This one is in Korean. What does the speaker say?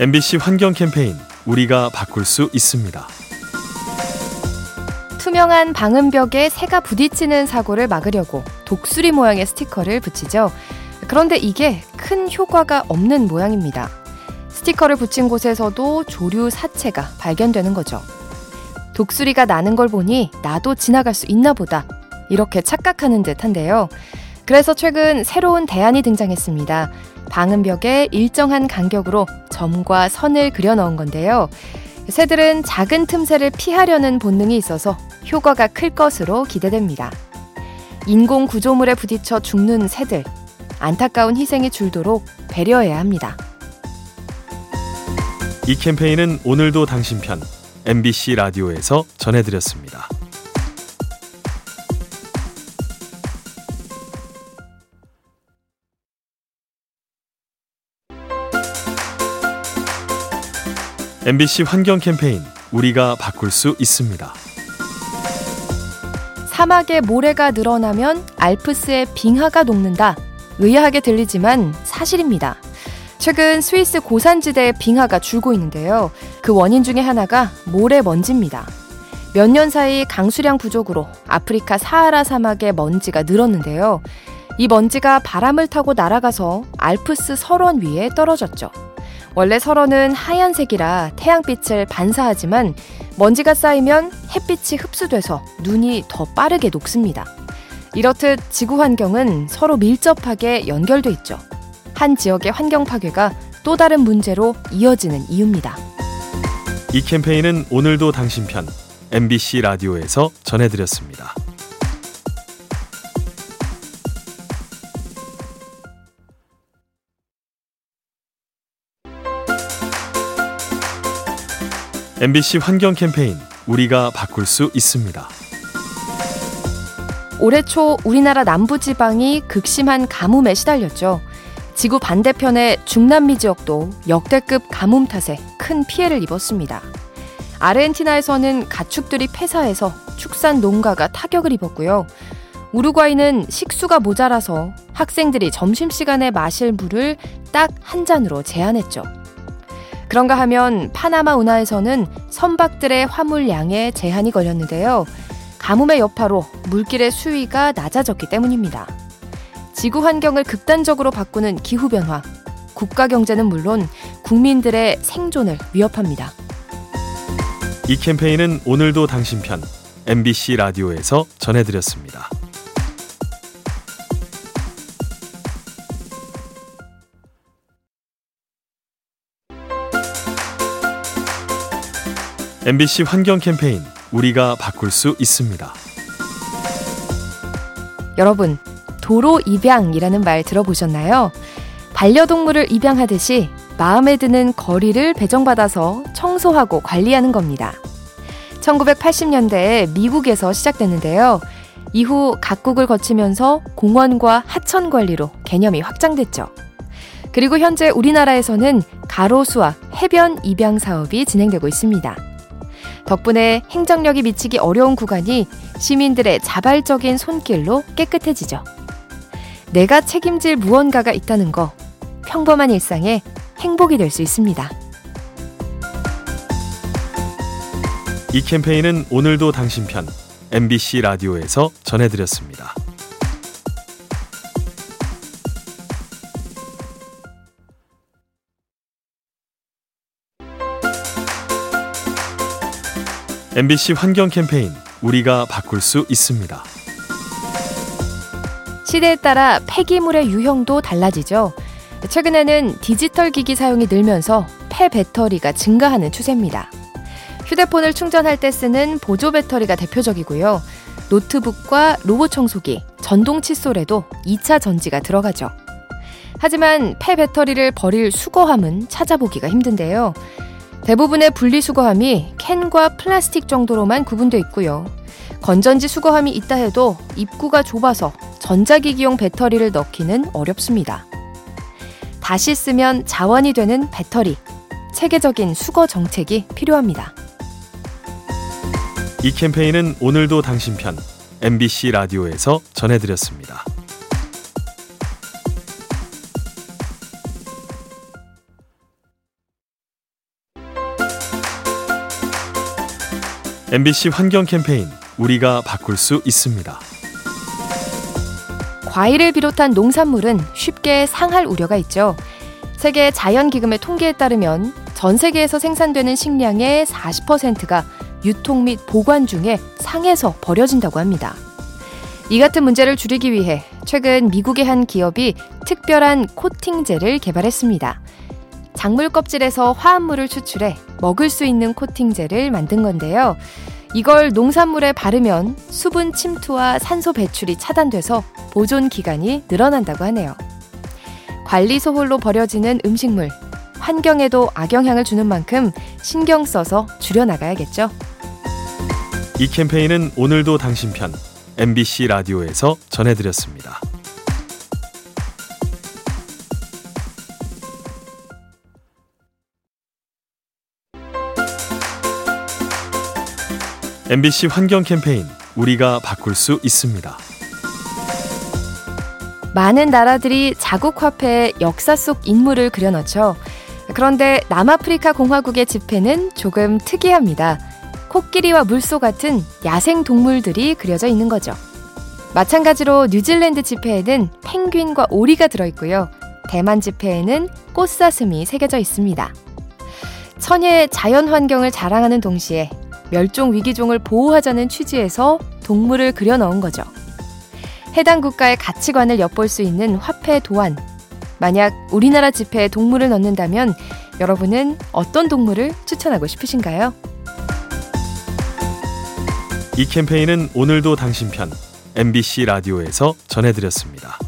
MBC 환경 캠페인 우리가 바꿀 수 있습니다. 투명한 방음벽에 새가 부딪히는 사고를 막으려고 독수리 모양의 스티커를 붙이죠. 그런데 이게 큰 효과가 없는 모양입니다. 스티커를 붙인 곳에서도 조류 사체가 발견되는 거죠. 독수리가 나는 걸 보니 나도 지나갈 수 있나 보다. 이렇게 착각하는 듯 한데요. 그래서 최근 새로운 대안이 등장했습니다. 방음벽에 일정한 간격으로 점과 선을 그려 넣은 건데요. 새들은 작은 틈새를 피하려는 본능이 있어서 효과가 클 것으로 기대됩니다. 인공 구조물에 부딪혀 죽는 새들. 안타까운 희생이 줄도록 배려해야 합니다. 이 캠페인은 오늘도 당신 편 MBC 라디오에서 전해드렸습니다. MBC 환경 캠페인 우리가 바꿀 수 있습니다. 사막에 모래가 늘어나면 알프스의 빙하가 녹는다. 의아하게 들리지만 사실입니다. 최근 스위스 고산지대의 빙하가 줄고 있는데요. 그 원인 중에 하나가 모래먼지입니다. 몇 년 사이 강수량 부족으로 아프리카 사하라 사막의 먼지가 늘었는데요. 이 먼지가 바람을 타고 날아가서 알프스 설원 위에 떨어졌죠. 원래 설원은 하얀색이라 태양빛을 반사하지만 먼지가 쌓이면 햇빛이 흡수돼서 눈이 더 빠르게 녹습니다. 이렇듯 지구 환경은 서로 밀접하게 연결돼 있죠. 한 지역의 환경 파괴가 또 다른 문제로 이어지는 이유입니다. 이 캠페인은 오늘도 당신 편 MBC 라디오에서 전해드렸습니다. MBC 환경 캠페인 우리가 바꿀 수 있습니다. 올해 초 우리나라 남부 지방이 극심한 가뭄에 시달렸죠. 지구 반대편의 중남미 지역도 역대급 가뭄 탓에 큰 피해를 입었습니다. 아르헨티나에서는 가축들이 폐사해서 축산 농가가 타격을 입었고요. 우루과이는 식수가 모자라서 학생들이 점심시간에 마실 물을 딱 한 잔으로 제한했죠. 그런가 하면 파나마 운하에서는 선박들의 화물량에 제한이 걸렸는데요. 가뭄의 여파로 물길의 수위가 낮아졌기 때문입니다. 지구 환경을 극단적으로 바꾸는 기후변화, 국가 경제는 물론 국민들의 생존을 위협합니다. 이 캠페인은 오늘도 당신 편 MBC 라디오에서 전해드렸습니다. MBC 환경 캠페인 우리가 바꿀 수 있습니다. 여러분, 도로 입양이라는 말 들어보셨나요? 반려동물을 입양하듯이 마음에 드는 거리를 배정받아서 청소하고 관리하는 겁니다. 1980년대에 미국에서 시작됐는데요. 이후 각국을 거치면서 공원과 하천 관리로 개념이 확장됐죠. 그리고 현재 우리나라에서는 가로수와 해변 입양 사업이 진행되고 있습니다. 덕분에 행정력이 미치기 어려운 구간이 시민들의 자발적인 손길로 깨끗해지죠. 내가 책임질 무언가가 있다는 거, 평범한 일상에 행복이 될 수 있습니다. 이 캠페인은 오늘도 당신 편 MBC 라디오에서 전해드렸습니다. MBC 환경 캠페인 우리가 바꿀 수 있습니다. 시대에 따라 폐기물의 유형도 달라지죠. 최근에는 디지털 기기 사용이 늘면서 폐 배터리가 증가하는 추세입니다. 휴대폰을 충전할 때 쓰는 보조 배터리가 대표적이고요. 노트북과 로봇 청소기, 전동 칫솔에도 2차 전지가 들어가죠. 하지만 폐 배터리를 버릴 수거함은 찾아보기가 힘든데요. 대부분의 분리수거함이 캔과 플라스틱 정도로만 구분되어 있고요. 건전지 수거함이 있다 해도 입구가 좁아서 전자기기용 배터리를 넣기는 어렵습니다. 다시 쓰면 자원이 되는 배터리. 체계적인 수거 정책이 필요합니다. 이 캠페인은 오늘도 당신 편 MBC 라디오에서 전해드렸습니다. MBC 환경 캠페인 우리가 바꿀 수 있습니다. 과일을 비롯한 농산물은 쉽게 상할 우려가 있죠. 세계 자연기금의 통계에 따르면 전 세계에서 생산되는 식량의 40%가 유통 및 보관 중에 상해서 버려진다고 합니다. 이 같은 문제를 줄이기 위해 최근 미국의 한 기업이 특별한 코팅제를 개발했습니다. 작물 껍질에서 화합물을 추출해 먹을 수 있는 코팅제를 만든 건데요. 이걸 농산물에 바르면 수분 침투와 산소 배출이 차단돼서 보존 기간이 늘어난다고 하네요. 관리 소홀로 버려지는 음식물, 환경에도 악영향을 주는 만큼 신경 써서 줄여나가야겠죠. 이 캠페인은 오늘도 당신 편 MBC 라디오에서 전해드렸습니다. MBC 환경 캠페인 우리가 바꿀 수 있습니다. 많은 나라들이 자국 화폐에 역사 속 인물을 그려넣죠. 그런데 남아프리카 공화국의 지폐는 조금 특이합니다. 코끼리와 물소 같은 야생 동물들이 그려져 있는 거죠. 마찬가지로 뉴질랜드 지폐에는 펭귄과 오리가 들어있고요. 대만 지폐에는 꽃사슴이 새겨져 있습니다. 천혜의 자연 환경을 자랑하는 동시에 멸종 위기종을 보호하자는 취지에서 동물을 그려 넣은 거죠. 해당 국가의 가치관을 엿볼 수 있는 화폐 도안. 만약 우리나라 지폐에 동물을 넣는다면 여러분은 어떤 동물을 추천하고 싶으신가요? 이 캠페인은 오늘도 당신 편 MBC 라디오에서 전해드렸습니다.